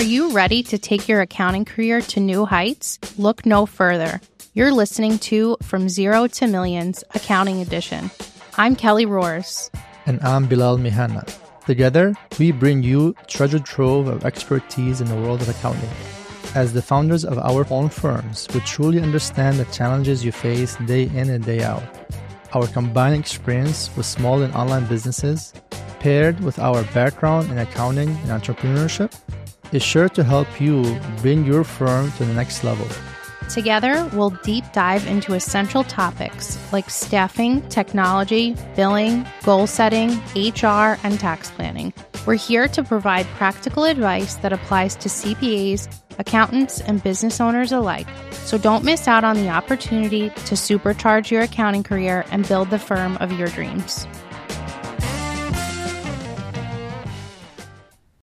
Are you ready to take your accounting career to new heights? Look no further. You're listening to From Zero to Millions Accounting Edition. I'm Kelly Rohrs. And I'm Bilal Mehanna. Together, we bring you treasure trove of expertise in the world of accounting. As the founders of our own firms, we truly understand the challenges you face day in and day out. Our combined experience with small and online businesses, paired with our background in accounting and entrepreneurship, is sure to help you bring your firm to the next level. Together, we'll deep dive into essential topics like staffing, technology, billing, goal setting, HR, and tax planning. We're here to provide practical advice that applies to CPAs, accountants, and business owners alike. So don't miss out on the opportunity to supercharge your accounting career and build the firm of your dreams.